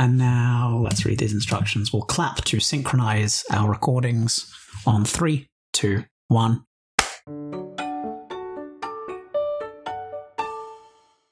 And now let's read these instructions. We'll clap to synchronize our recordings on three, two, one.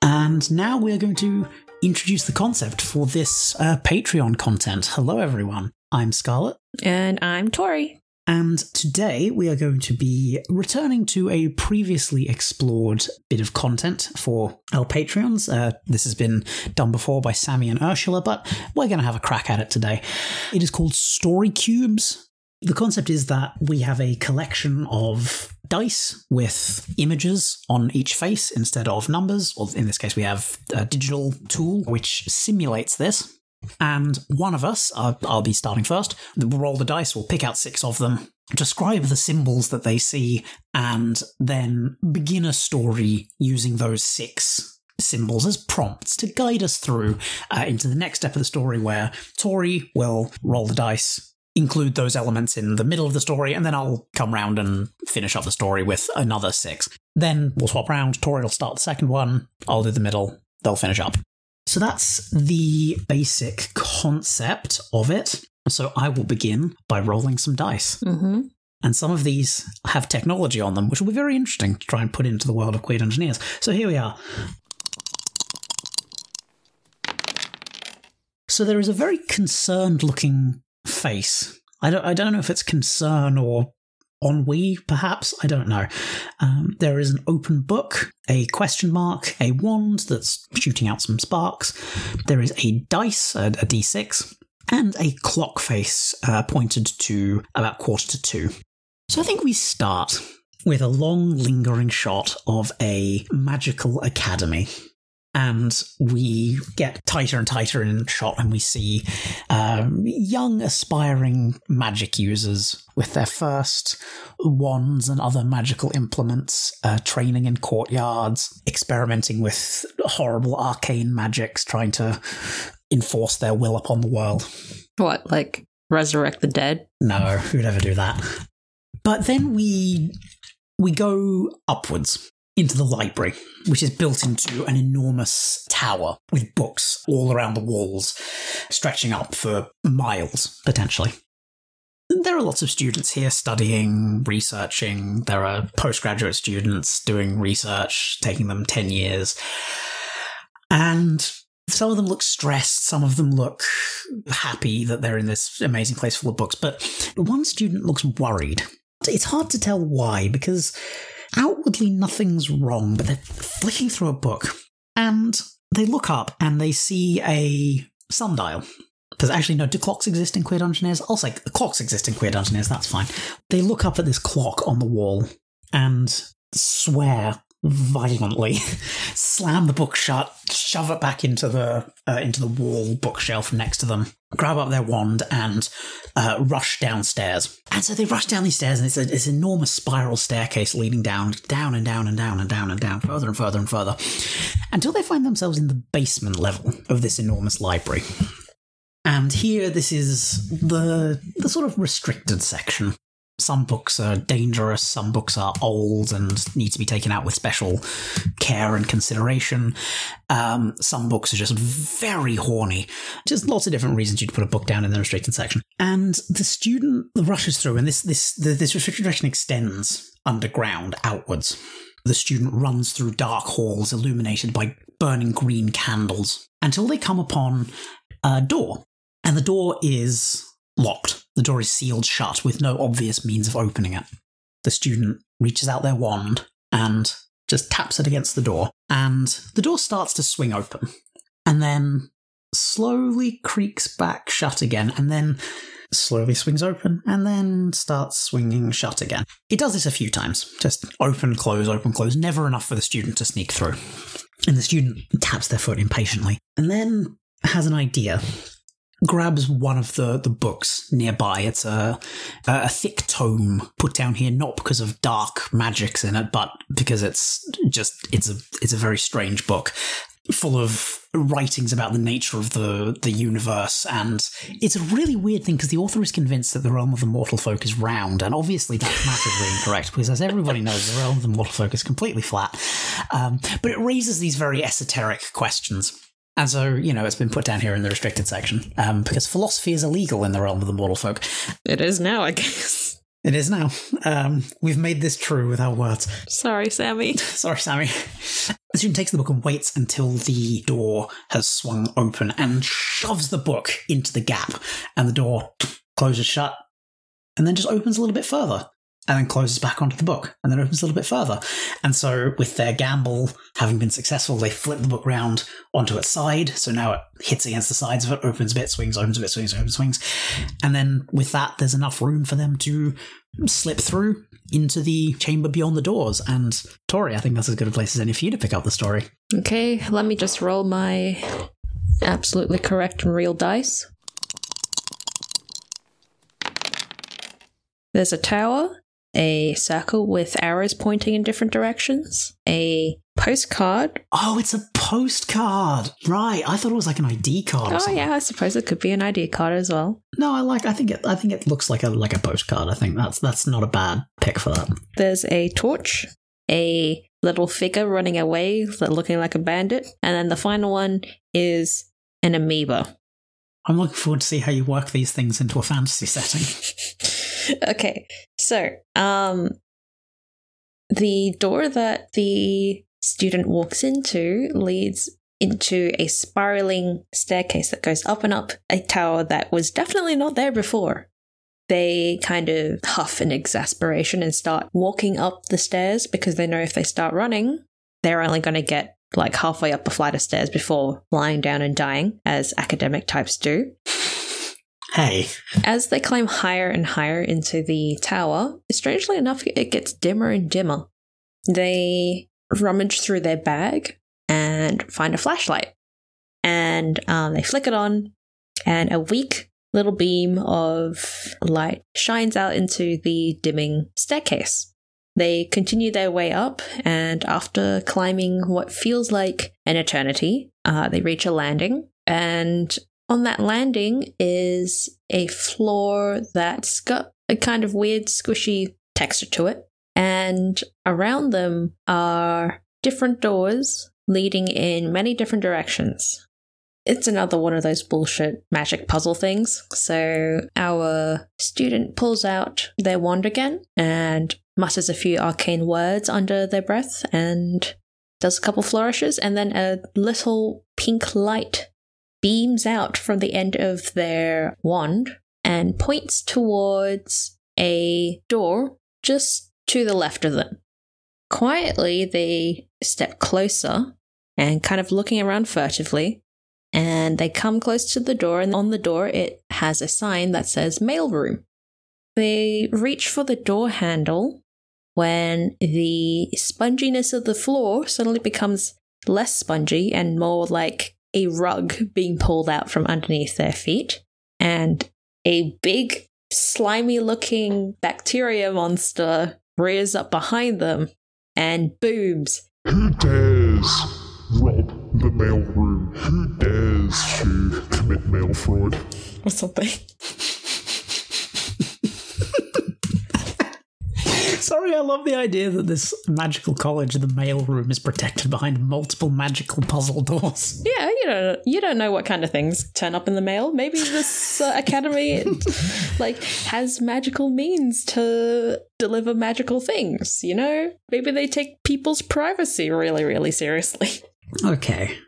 And now we're going to introduce the concept for this uh, Patreon content. Hello, everyone. I'm Scarlett. And I'm Tori. And today we are going to be returning to a previously explored bit of content for our Patreons. Uh, this has been done before by Sammy and Ursula, but we're going to have a crack at it today. It is called Story Cubes. The concept is that we have a collection of dice with images on each face instead of numbers, or in this case, we have a digital tool which simulates this. And one of us, I'll, I'll be starting first, we'll roll the dice, we'll pick out six of them, describe the symbols that they see, and then begin a story using those six symbols as prompts to guide us through uh, into the next step of the story where Tori will roll the dice, include those elements in the middle of the story, and then I'll come round and finish up the story with another six. Then we'll swap round, Tori will start the second one, I'll do the middle, they'll finish up. So that's the basic concept of it. So I will begin by rolling some dice. Mm-hmm. And some of these have technology on them, which will be very interesting to try and put into the world of Queer Dungeoneers. So here we are. So there is a very concerned looking face. I don't, I don't know if it's concern or ennui, perhaps. I don't know. Um, there is an open book, a question mark, a wand that's shooting out some sparks. There is a dice, a a d6, and a clock face uh, pointed to about quarter to two. So I think we start with a long, lingering shot of a magical academy. And we get tighter and tighter in shot, and we see um, young, aspiring magic users with their first wands and other magical implements, uh, training in courtyards, experimenting with horrible arcane magics, trying to enforce their will upon the world. What, like resurrect the dead? No, who'd ever do that? But then we we go upwards into the library, which is built into an enormous tower with books all around the walls, stretching up for miles potentially. There are lots of students here studying, researching. There are postgraduate students doing research, taking them 10 years. And some of them look stressed, some of them look happy that they're in this amazing place full of books, but one student looks worried. It's hard to tell why because outwardly nothing's wrong, but they're flicking through a book and they look up and they see a sundial. Because actually, no, do clocks exist in Queer Dungeoneers? I'll say clocks exist in Queer Dungeoneers, that's fine. They look up at this clock on the wall and swear violently, slam the book shut, shove it back into the uh, into the wall bookshelf next to them, grab up their wand, and uh, rush downstairs. And so they rush down these stairs, and it's a, this enormous spiral staircase leading down, down and down and down and down and down, further and further and further, until they find themselves in the basement level of this enormous library. And here, this is the the sort of restricted section. Some books are dangerous, some books are old and need to be taken out with special care and consideration. Um, some books are just very horny. Just lots of different reasons you'd put a book down in the restricted section. And the student rushes through, and this this the, this restricted section extends underground outwards. The student runs through dark halls illuminated by burning green candles until they come upon a door, and the door is locked. The door is sealed shut with no obvious means of opening it. The student reaches out their wand and just taps it against the door, and the door starts to swing open, and then slowly creaks back shut again, and then slowly swings open, and then starts swinging shut again. It does this a few times, just open, close, open, close, never enough for the student to sneak through. And the student taps their foot impatiently, and then has an idea grabs one of the, the books nearby. It's a, a thick tome put down here, not because of dark magics in it, but because it's just, it's a, it's a very strange book full of writings about the nature of the, the universe. And it's a really weird thing because the author is convinced that the realm of the mortal folk is round. And obviously that's massively incorrect because as everybody knows, the realm of the mortal folk is completely flat. Um, but it raises these very esoteric questions. And so, you know, it's been put down here in the restricted section um, because philosophy is illegal in the realm of the mortal folk. It is now, I guess. It is now. Um, we've made this true with our words. Sorry, Sammy. Sorry, Sammy. The student takes the book and waits until the door has swung open and shoves the book into the gap, and the door closes shut and then just opens a little bit further and then closes back onto the book and then opens a little bit further. And so, with their gamble having been successful, they flip the book round onto its side. So now it hits against the sides of it, opens a bit, swings, opens a bit, swings, opens, swings. And then with that, there's enough room for them to slip through into the chamber beyond the doors. And Tori, I think that's as good a place as any for you to pick up the story. Okay, let me just roll my absolutely correct and real dice. There's a tower, a circle with arrows pointing in different directions, a postcard. Oh, it's a postcard. Right. I thought it was like an ID card or Oh yeah, I suppose it could be an ID card as well. No, I like I think it I think it looks like a like a postcard. I think that's that's not a bad pick for that. There's a torch, a little figure running away, looking like a bandit, and then the final one is an amoeba. I'm looking forward to see how you work these things into a fantasy setting. okay, so um, the door that the student walks into leads into a spiraling staircase that goes up and up a tower that was definitely not there before. They kind of huff in exasperation and start walking up the stairs because they know if they start running, they're only going to get like halfway up a flight of stairs before lying down and dying, as academic types do. Hey, As they climb higher and higher into the tower, strangely enough, it gets dimmer and dimmer. They rummage through their bag and find a flashlight. And um, they flick it on, and a weak little beam of light shines out into the dimming staircase. They continue their way up, and after climbing what feels like an eternity, uh, they reach a landing. And on that landing is a floor that's got a kind of weird, squishy texture to it. And around them are different doors leading in many different directions. It's another one of those bullshit magic puzzle things. So our student pulls out their wand again and mutters a few arcane words under their breath and does a couple flourishes, and then a little pink light beams out from the end of their wand and points towards a door just to the left of them. Quietly, they step closer and kind of looking around furtively. And they come close to the door, and on the door, it has a sign that says mailroom. They reach for the door handle when the sponginess of the floor suddenly becomes less spongy and more like a rug being pulled out from underneath their feet. And a big, slimy looking bacteria monster rears up behind them and booms. Who dares rob the mailroom? Who dares to commit mail fraud? Or something. sorry, I love the idea that this magical college, the mail room, is protected behind multiple magical puzzle doors. Yeah, you don't you don't know what kind of things turn up in the mail. Maybe this uh, academy like has magical means to deliver magical things, you know? Maybe they take people's privacy really really seriously. Okay.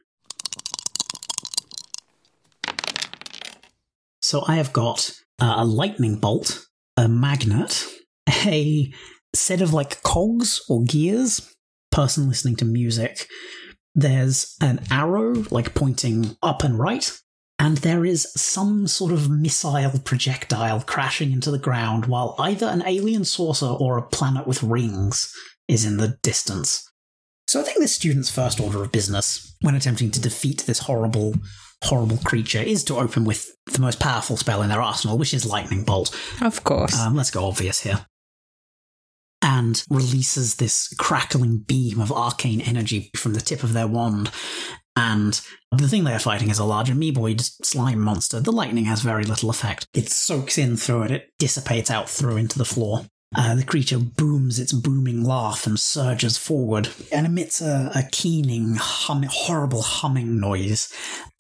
So I have got uh, a lightning bolt, a magnet, a set of like cogs or gears, person listening to music. There's an arrow like pointing up and right, and there is some sort of missile projectile crashing into the ground while either an alien saucer or a planet with rings is in the distance. So I think this student's first order of business when attempting to defeat this horrible, horrible creature is to open with the most powerful spell in their arsenal, which is Lightning Bolt. Of course. Um, let's go obvious here. And releases this crackling beam of arcane energy from the tip of their wand. And the thing they are fighting is a large amoeboid slime monster. The lightning has very little effect. It soaks in through it, it dissipates out through into the floor. Uh, the creature booms its booming laugh and surges forward and emits a, a keening, hum, horrible humming noise.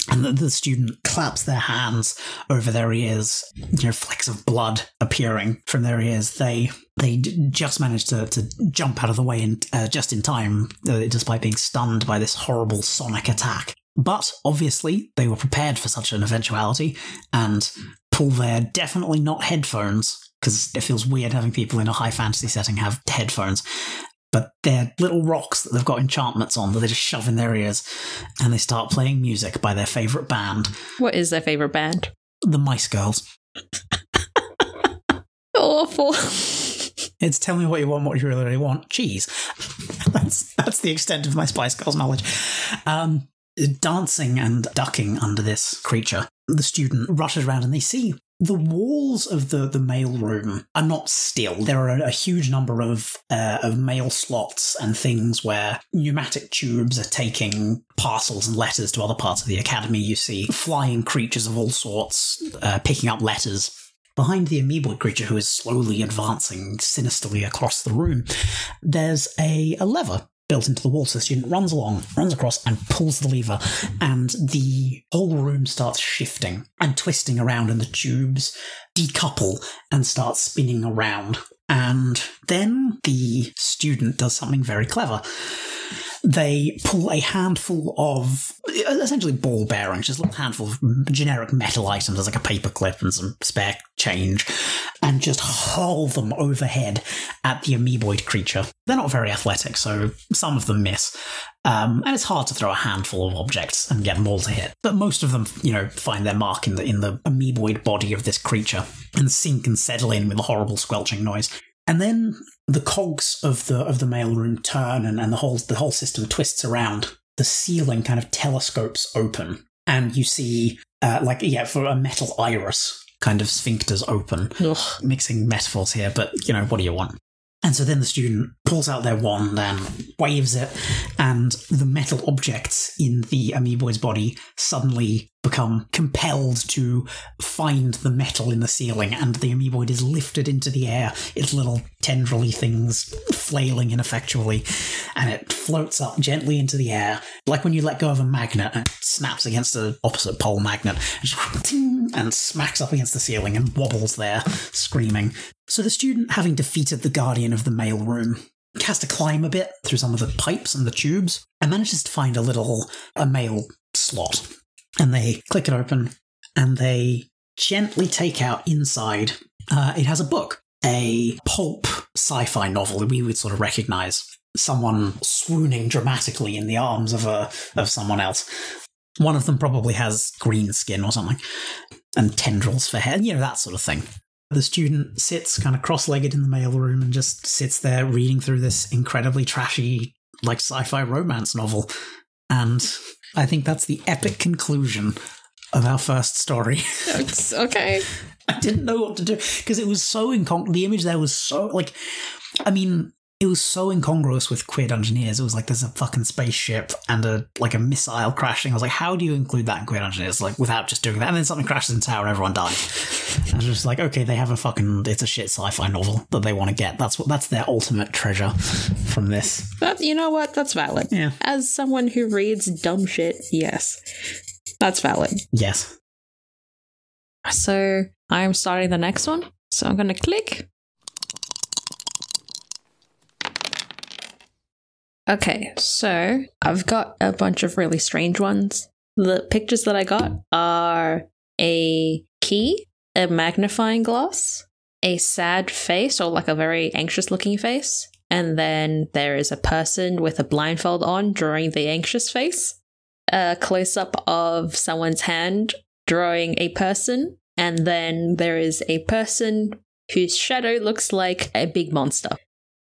And the, the student claps their hands over their ears, you know, flecks of blood appearing from their ears. They they d- just manage to, to jump out of the way in, uh, just in time, uh, despite being stunned by this horrible sonic attack. But obviously, they were prepared for such an eventuality and pull their definitely not headphones, because it feels weird having people in a high fantasy setting have headphones. But they're little rocks that they've got enchantments on that they just shove in their ears, and they start playing music by their favourite band, What is their favorite band? the Mice Girls. Awful. It's tell me what you want, what you really, really want. Cheese. that's that's the extent of my Spice Girls knowledge. Um, dancing and ducking under this creature, the student rushes around and they see the walls of the the mail room are not still. There are a, a huge number of uh, of mail slots and things where pneumatic tubes are taking parcels and letters to other parts of the academy. You see flying creatures of all sorts uh, picking up letters Behind the amoeboid creature, who is slowly advancing sinisterly across the room, there's a, a lever built into the wall. So the student runs along, runs across, and pulls the lever, and the whole room starts shifting and twisting around, and the tubes decouple and start spinning around. And then the student does something very clever. They pull a handful of essentially ball bearings, just a little handful of generic metal items, as like a paperclip and some spare change, and just hurl them overhead at the amoeboid creature. They're not very athletic, so some of them miss. Um, and it's hard to throw a handful of objects and get them all to hit. But most of them, you know, find their mark in the in the amoeboid body of this creature and sink and settle in with a horrible squelching noise. And then the cogs of the of the mailroom turn and, and the whole the whole system twists around. The ceiling kind of telescopes open, and you see uh, like yeah, for a metal iris kind of sphincters open. Ugh. Mixing metaphors here, but you know, what do you want? And so then the student pulls out their wand and waves it, and the metal objects in the amoeboid's body suddenly become compelled to find the metal in the ceiling, and the amoeboid is lifted into the air, its little tendrily things flailing ineffectually, and it floats up gently into the air, like when you let go of a magnet and it snaps against an opposite pole magnet, and, smacks up against the ceiling and wobbles there, screaming. So the student, having defeated the guardian of the mail room, has to climb a bit through some of the pipes and the tubes, and manages to find a little a mail slot. And they click it open, and they gently take out inside. Uh, it has a book, a pulp sci-fi novel that we would sort of recognize. Someone swooning dramatically in the arms of a of someone else. One of them probably has green skin or something, and tendrils for hair, you know that sort of thing. The student sits kind of cross legged in the mailroom and just sits there reading through this incredibly trashy, like sci fi romance novel. And I think that's the epic conclusion of our first story. It's okay. I didn't know what to do because it was so incongruous. The image there was so, like, I mean, it was so incongruous with Queer Dungeoneers. It was like there's a fucking spaceship and a like a missile crashing. I was like, how do you include that in Queer Dungeoneers? Like without just doing that, and then something crashes in tower and everyone dies. I was just like, okay, they have a fucking it's a shit sci-fi novel that they want to get. That's what that's their ultimate treasure from this. That you know what? That's valid. Yeah. As someone who reads dumb shit, yes. That's valid. Yes. So I'm starting the next one. So I'm gonna click. Okay, so I've got a bunch of really strange ones. The pictures that I got are a key, a magnifying glass, a sad face or like a very anxious looking face, and then there is a person with a blindfold on drawing the anxious face. A close up of someone's hand drawing a person, and then there is a person whose shadow looks like a big monster.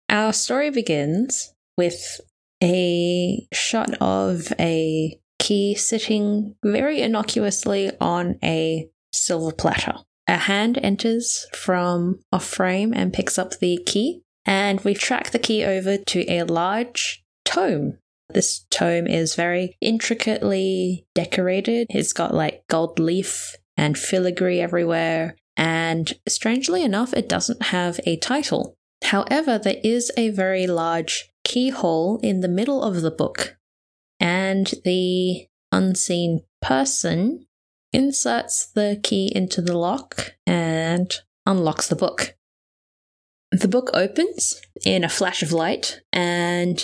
Our story begins with a shot of a key sitting very innocuously on a silver platter. A hand enters from a frame and picks up the key, and we track the key over to a large tome. This tome is very intricately decorated. It's got like gold leaf and filigree everywhere, and strangely enough, it doesn't have a title. However, there is a very large keyhole in the middle of the book, and the unseen person inserts the key into the lock and unlocks the book. The book opens in a flash of light, and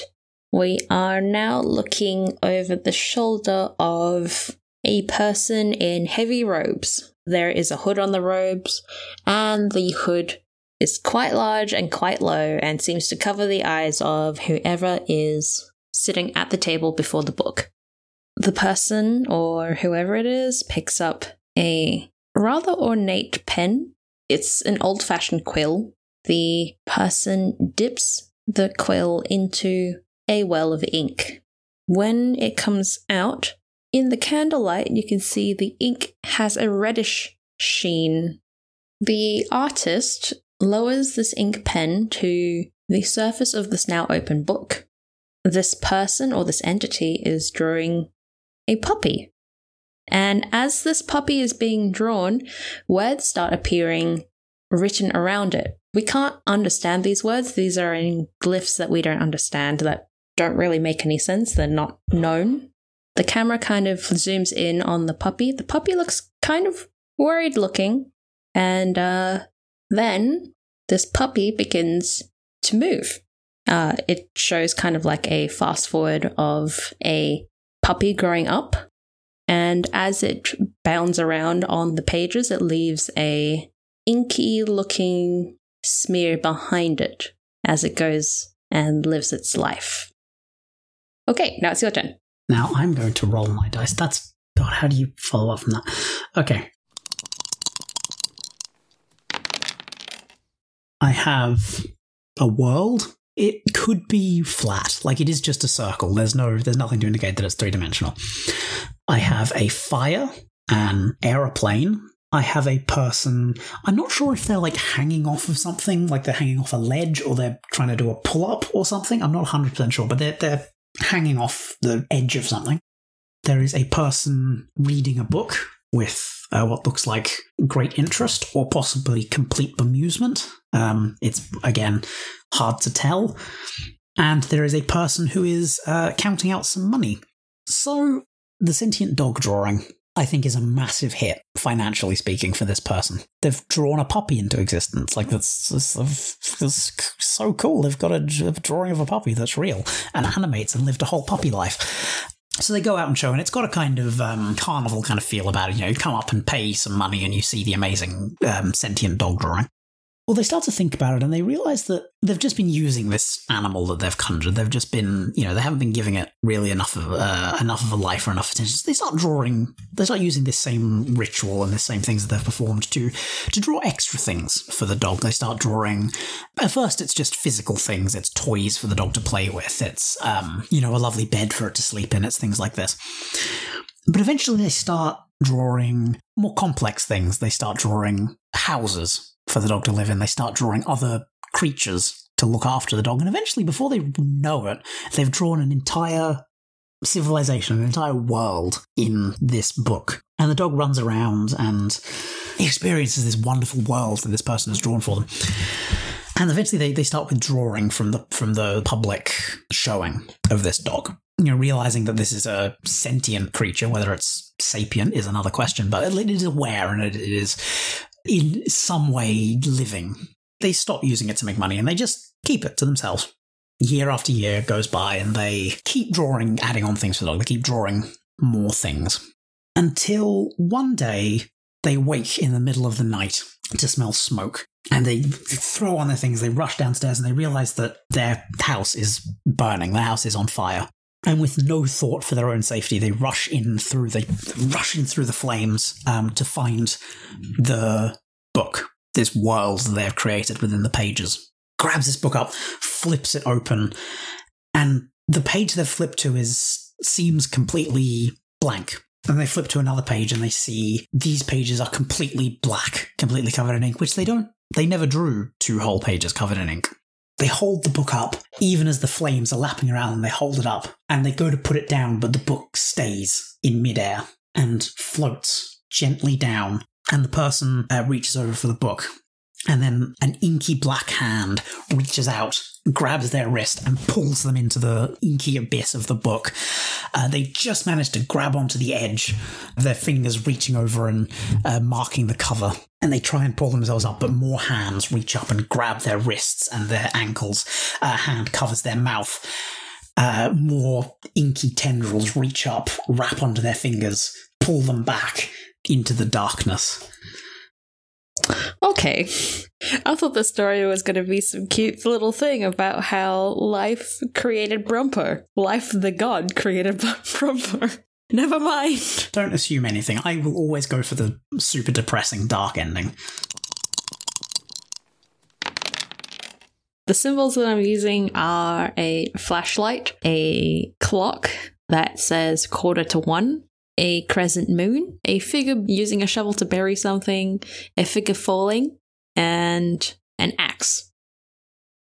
we are now looking over the shoulder of a person in heavy robes. There is a hood on the robes, and the hood is quite large and quite low and seems to cover the eyes of whoever is sitting at the table before the book. The person, or whoever it is, picks up a rather ornate pen. It's an old fashioned quill. The person dips the quill into a well of ink. When it comes out, in the candlelight, you can see the ink has a reddish sheen. The artist lowers this ink pen to the surface of this now open book. This person or this entity is drawing a puppy. And as this puppy is being drawn, words start appearing written around it. We can't understand these words. These are in glyphs that we don't understand that don't really make any sense. They're not known. The camera kind of zooms in on the puppy. The puppy looks kind of worried looking. And uh, then this puppy begins to move. Uh, it shows kind of like a fast forward of a puppy growing up. And as it bounds around on the pages, it leaves a inky looking smear behind it as it goes and lives its life. Okay, now it's your turn. Now I'm going to roll my dice. That's God. How do you follow up from that? Okay. I have a world. It could be flat, like it is just a circle. There's no, there's nothing to indicate that it's three dimensional. I have a fire, an aeroplane. I have a person. I'm not sure if they're like hanging off of something, like they're hanging off a ledge, or they're trying to do a pull up or something. I'm not 100 percent sure, but they're they're hanging off the edge of something. There is a person reading a book with uh, what looks like great interest or possibly complete bemusement. Um, it's, again, hard to tell. And there is a person who is uh, counting out some money. So, the sentient dog drawing, I think, is a massive hit, financially speaking, for this person. They've drawn a puppy into existence. Like, that's, that's, that's so cool. They've got a, a drawing of a puppy that's real and animates and lived a whole puppy life. So they go out and show, and it's got a kind of um, carnival kind of feel about it. You know, you come up and pay some money, and you see the amazing um, sentient dog drawing. Well, they start to think about it and they realize that they've just been using this animal that they've conjured. They've just been, you know, they haven't been giving it really enough of uh, enough of a life or enough attention. So they start drawing, they start using this same ritual and the same things that they've performed to to draw extra things for the dog. They start drawing. At first, it's just physical things. It's toys for the dog to play with. It's, um, you know, a lovely bed for it to sleep in. It's things like this. But eventually, they start drawing more complex things. They start drawing houses for the dog to live in. They start drawing other creatures to look after the dog. And eventually, before they know it, they've drawn an entire civilization, an entire world in this book. And the dog runs around and experiences this wonderful world that this person has drawn for them. And eventually they, they start withdrawing from the from the public showing of this dog. You know, realizing that this is a sentient creature, whether it's sapient is another question, but it is aware and it is in some way living. They stop using it to make money and they just keep it to themselves. Year after year goes by and they keep drawing, adding on things for the dog. They keep drawing more things until one day they wake in the middle of the night to smell smoke. And they throw on their things, they rush downstairs and they realize that their house is burning, their house is on fire and with no thought for their own safety, they rush in through the rush in through the flames um, to find the book, this world that they have created within the pages. Grabs this book up, flips it open, and the page they've flipped to is seems completely blank. And they flip to another page and they see these pages are completely black, completely covered in ink, which they don't they never drew two whole pages covered in ink. They hold the book up, even as the flames are lapping around, and they hold it up, and they go to put it down, but the book stays in midair and floats gently down, and the person uh, reaches over for the book. And then an inky black hand reaches out, grabs their wrist, and pulls them into the inky abyss of the book. Uh, they just manage to grab onto the edge, their fingers reaching over and uh, marking the cover. And they try and pull themselves up, but more hands reach up and grab their wrists and their ankles. A hand covers their mouth. Uh, more inky tendrils reach up, wrap onto their fingers, pull them back into the darkness. Okay. I thought the story was going to be some cute little thing about how life created Brumpo. Life the god created Brumpo. Never mind. Don't assume anything. I will always go for the super depressing dark ending. The symbols that I'm using are a flashlight, a clock that says quarter to one, a crescent moon, a figure using a shovel to bury something, a figure falling, and an axe.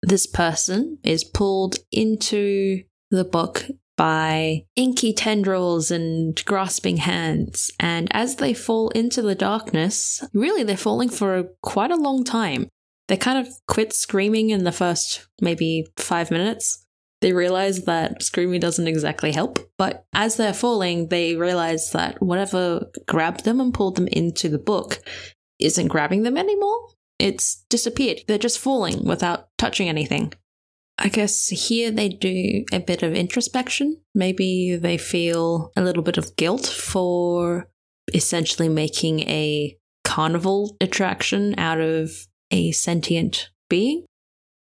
This person is pulled into the book by inky tendrils and grasping hands, and as they fall into the darkness, really they're falling for quite a long time. They kind of quit screaming in the first maybe five minutes. They realize that screaming doesn't exactly help, but as they're falling, they realize that whatever grabbed them and pulled them into the book isn't grabbing them anymore. It's disappeared. They're just falling without touching anything. I guess here they do a bit of introspection. Maybe they feel a little bit of guilt for essentially making a carnival attraction out of a sentient being.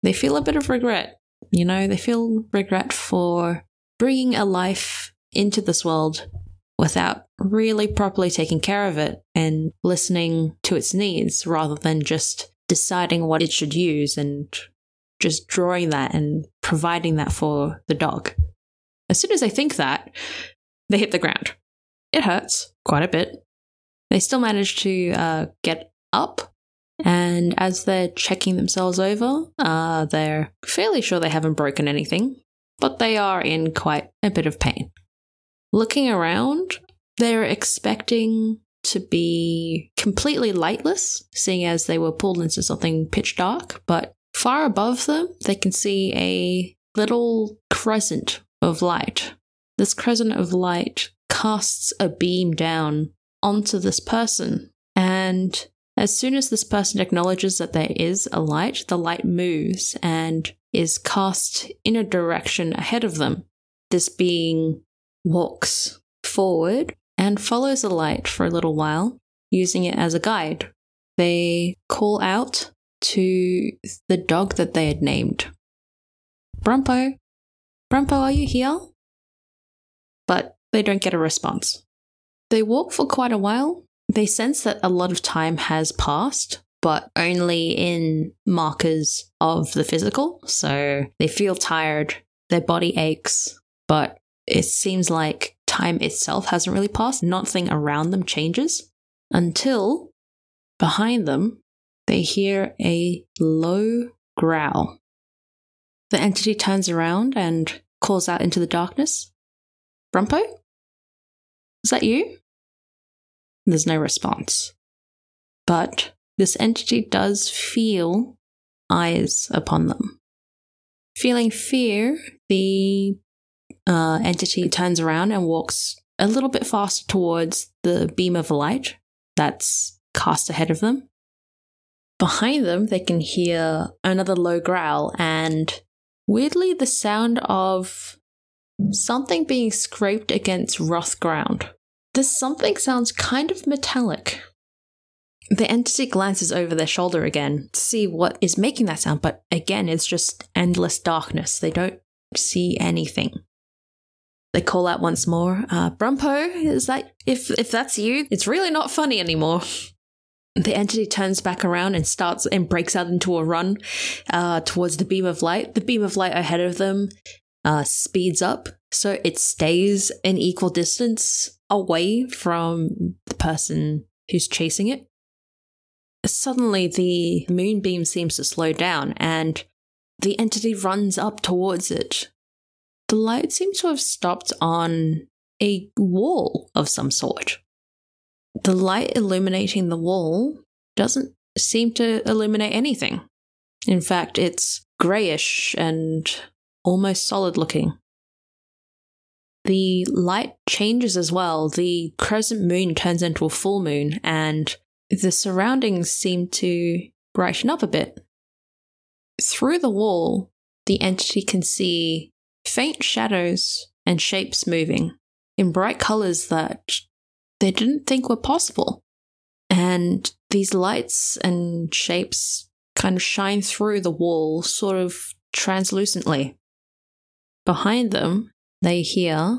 They feel a bit of regret. You know, they feel regret for bringing a life into this world without really properly taking care of it and listening to its needs rather than just deciding what it should use and just drawing that and providing that for the dog. As soon as they think that, they hit the ground. It hurts quite a bit. They still manage to uh, get up and as they're checking themselves over, uh, they're fairly sure they haven't broken anything, but they are in quite a bit of pain. Looking around, they're expecting to be completely lightless, seeing as they were pulled into something pitch dark, but far above them, they can see a little crescent of light. This crescent of light casts a beam down onto this person, and as soon as this person acknowledges that there is a light, the light moves and is cast in a direction ahead of them. This being walks forward and follows the light for a little while, using it as a guide. They call out to the dog that they had named Brumpo, Brumpo, are you here? But they don't get a response. They walk for quite a while they sense that a lot of time has passed, but only in markers of the physical. So they feel tired, their body aches, but it seems like time itself hasn't really passed. Nothing around them changes until behind them they hear a low growl. The entity turns around and calls out into the darkness Brumpo? Is that you? There's no response. But this entity does feel eyes upon them. Feeling fear, the uh, entity turns around and walks a little bit faster towards the beam of light that's cast ahead of them. Behind them, they can hear another low growl and weirdly the sound of something being scraped against rough ground. This something sounds kind of metallic. The entity glances over their shoulder again to see what is making that sound, but again, it's just endless darkness. They don't see anything. They call out once more, uh, Brumpo, is that if if that's you, it's really not funny anymore. The entity turns back around and starts and breaks out into a run uh, towards the beam of light. The beam of light ahead of them uh, speeds up, so it stays an equal distance away from the person who's chasing it. Suddenly, the moonbeam seems to slow down and the entity runs up towards it. The light seems to have stopped on a wall of some sort. The light illuminating the wall doesn't seem to illuminate anything. In fact, it's grayish and almost solid looking. The light changes as well. The crescent moon turns into a full moon, and the surroundings seem to brighten up a bit. Through the wall, the entity can see faint shadows and shapes moving in bright colors that they didn't think were possible. And these lights and shapes kind of shine through the wall sort of translucently. Behind them, they hear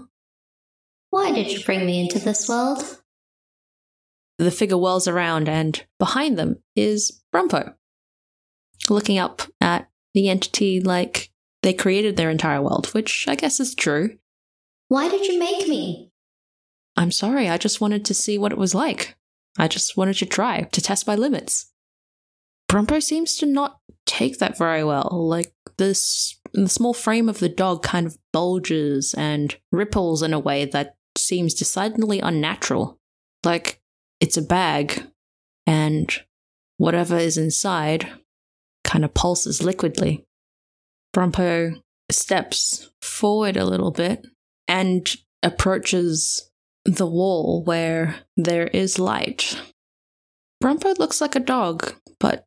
Why did you bring me into this world? the figure whirls around, and behind them is Brumpo, looking up at the entity like they created their entire world, which I guess is true. Why did you make me? I'm sorry, I just wanted to see what it was like. I just wanted to try, to test my limits. Brumpo seems to not take that very well. Like, this, the small frame of the dog kind of bulges and ripples in a way that seems decidedly unnatural. Like, it's a bag, and whatever is inside kind of pulses liquidly. Brumpo steps forward a little bit and approaches the wall where there is light. Brumpo looks like a dog, but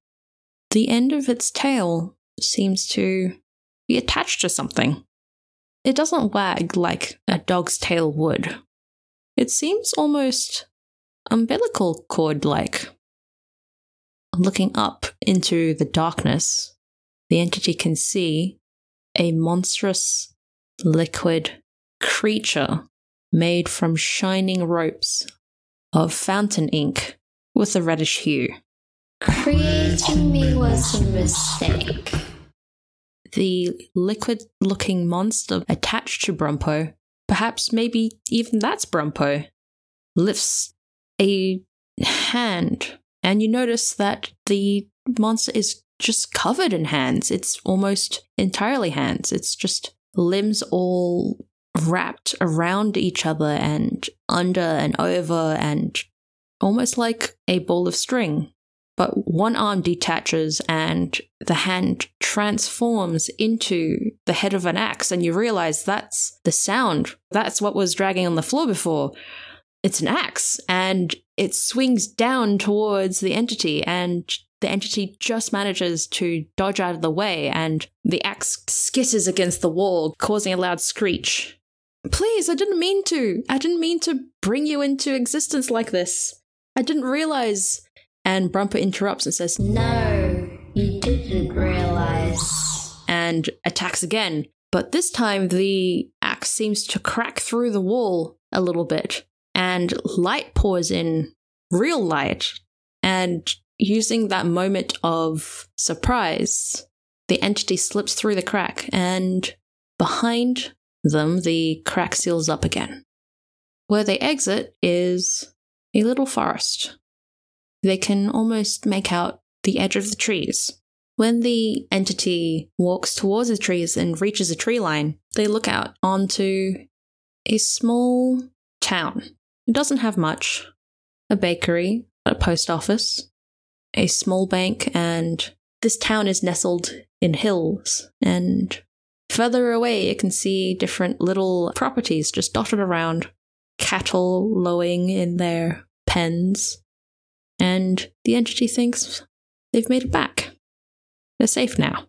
the end of its tail seems to be attached to something. It doesn't wag like a dog's tail would. It seems almost umbilical cord like. Looking up into the darkness, the entity can see a monstrous liquid creature made from shining ropes of fountain ink with a reddish hue. Creating me was a mistake. The liquid looking monster attached to Brumpo, perhaps maybe even that's Brumpo, lifts a hand, and you notice that the monster is just covered in hands. It's almost entirely hands. It's just limbs all wrapped around each other and under and over and almost like a ball of string. But one arm detaches and the hand transforms into the head of an axe, and you realize that's the sound. That's what was dragging on the floor before. It's an axe, and it swings down towards the entity, and the entity just manages to dodge out of the way, and the axe skitters against the wall, causing a loud screech. Please, I didn't mean to. I didn't mean to bring you into existence like this. I didn't realize. And Brumper interrupts and says, No, you didn't realize. and attacks again. But this time, the axe seems to crack through the wall a little bit, and light pours in, real light. And using that moment of surprise, the entity slips through the crack, and behind them, the crack seals up again. Where they exit is a little forest. They can almost make out the edge of the trees. When the entity walks towards the trees and reaches a tree line, they look out onto a small town. It doesn't have much a bakery, a post office, a small bank, and this town is nestled in hills. And further away, you can see different little properties just dotted around cattle lowing in their pens. And the entity thinks they've made it back. They're safe now.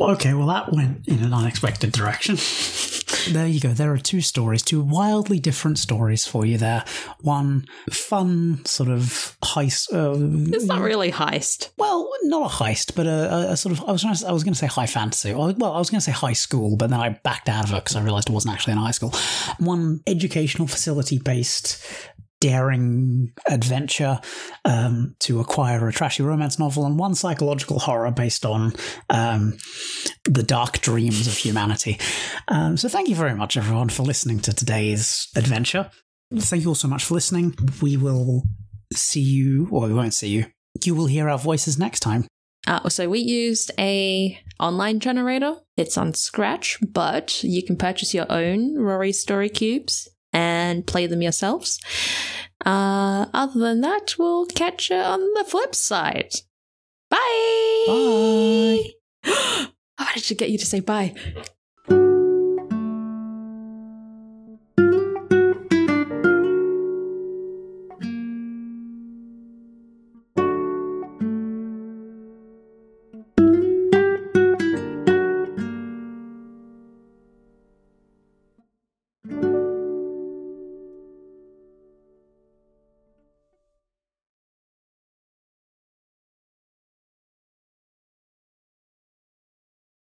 Okay, well, that went in an unexpected direction. there you go. There are two stories, two wildly different stories for you there. One fun, sort of heist. Uh, It's not really heist. Well, not a heist, but a, a, sort of. I was trying to, I was going to say high fantasy. Well, I was going to say high school, but then I backed out of it because I realized it wasn't actually in high school. One educational facility based daring adventure um, to acquire a trashy romance novel, and one psychological horror based on um, the dark dreams of humanity. Um, so, thank you very much, everyone, for listening to today's adventure. Thank you all so much for listening. We will see you, or we won't see you. You will hear our voices next time. Uh, so we used a online generator. It's on Scratch, but you can purchase your own Rory Story cubes and play them yourselves. Uh, other than that, we'll catch you on the flip side. Bye. Bye. I wanted to get you to say bye.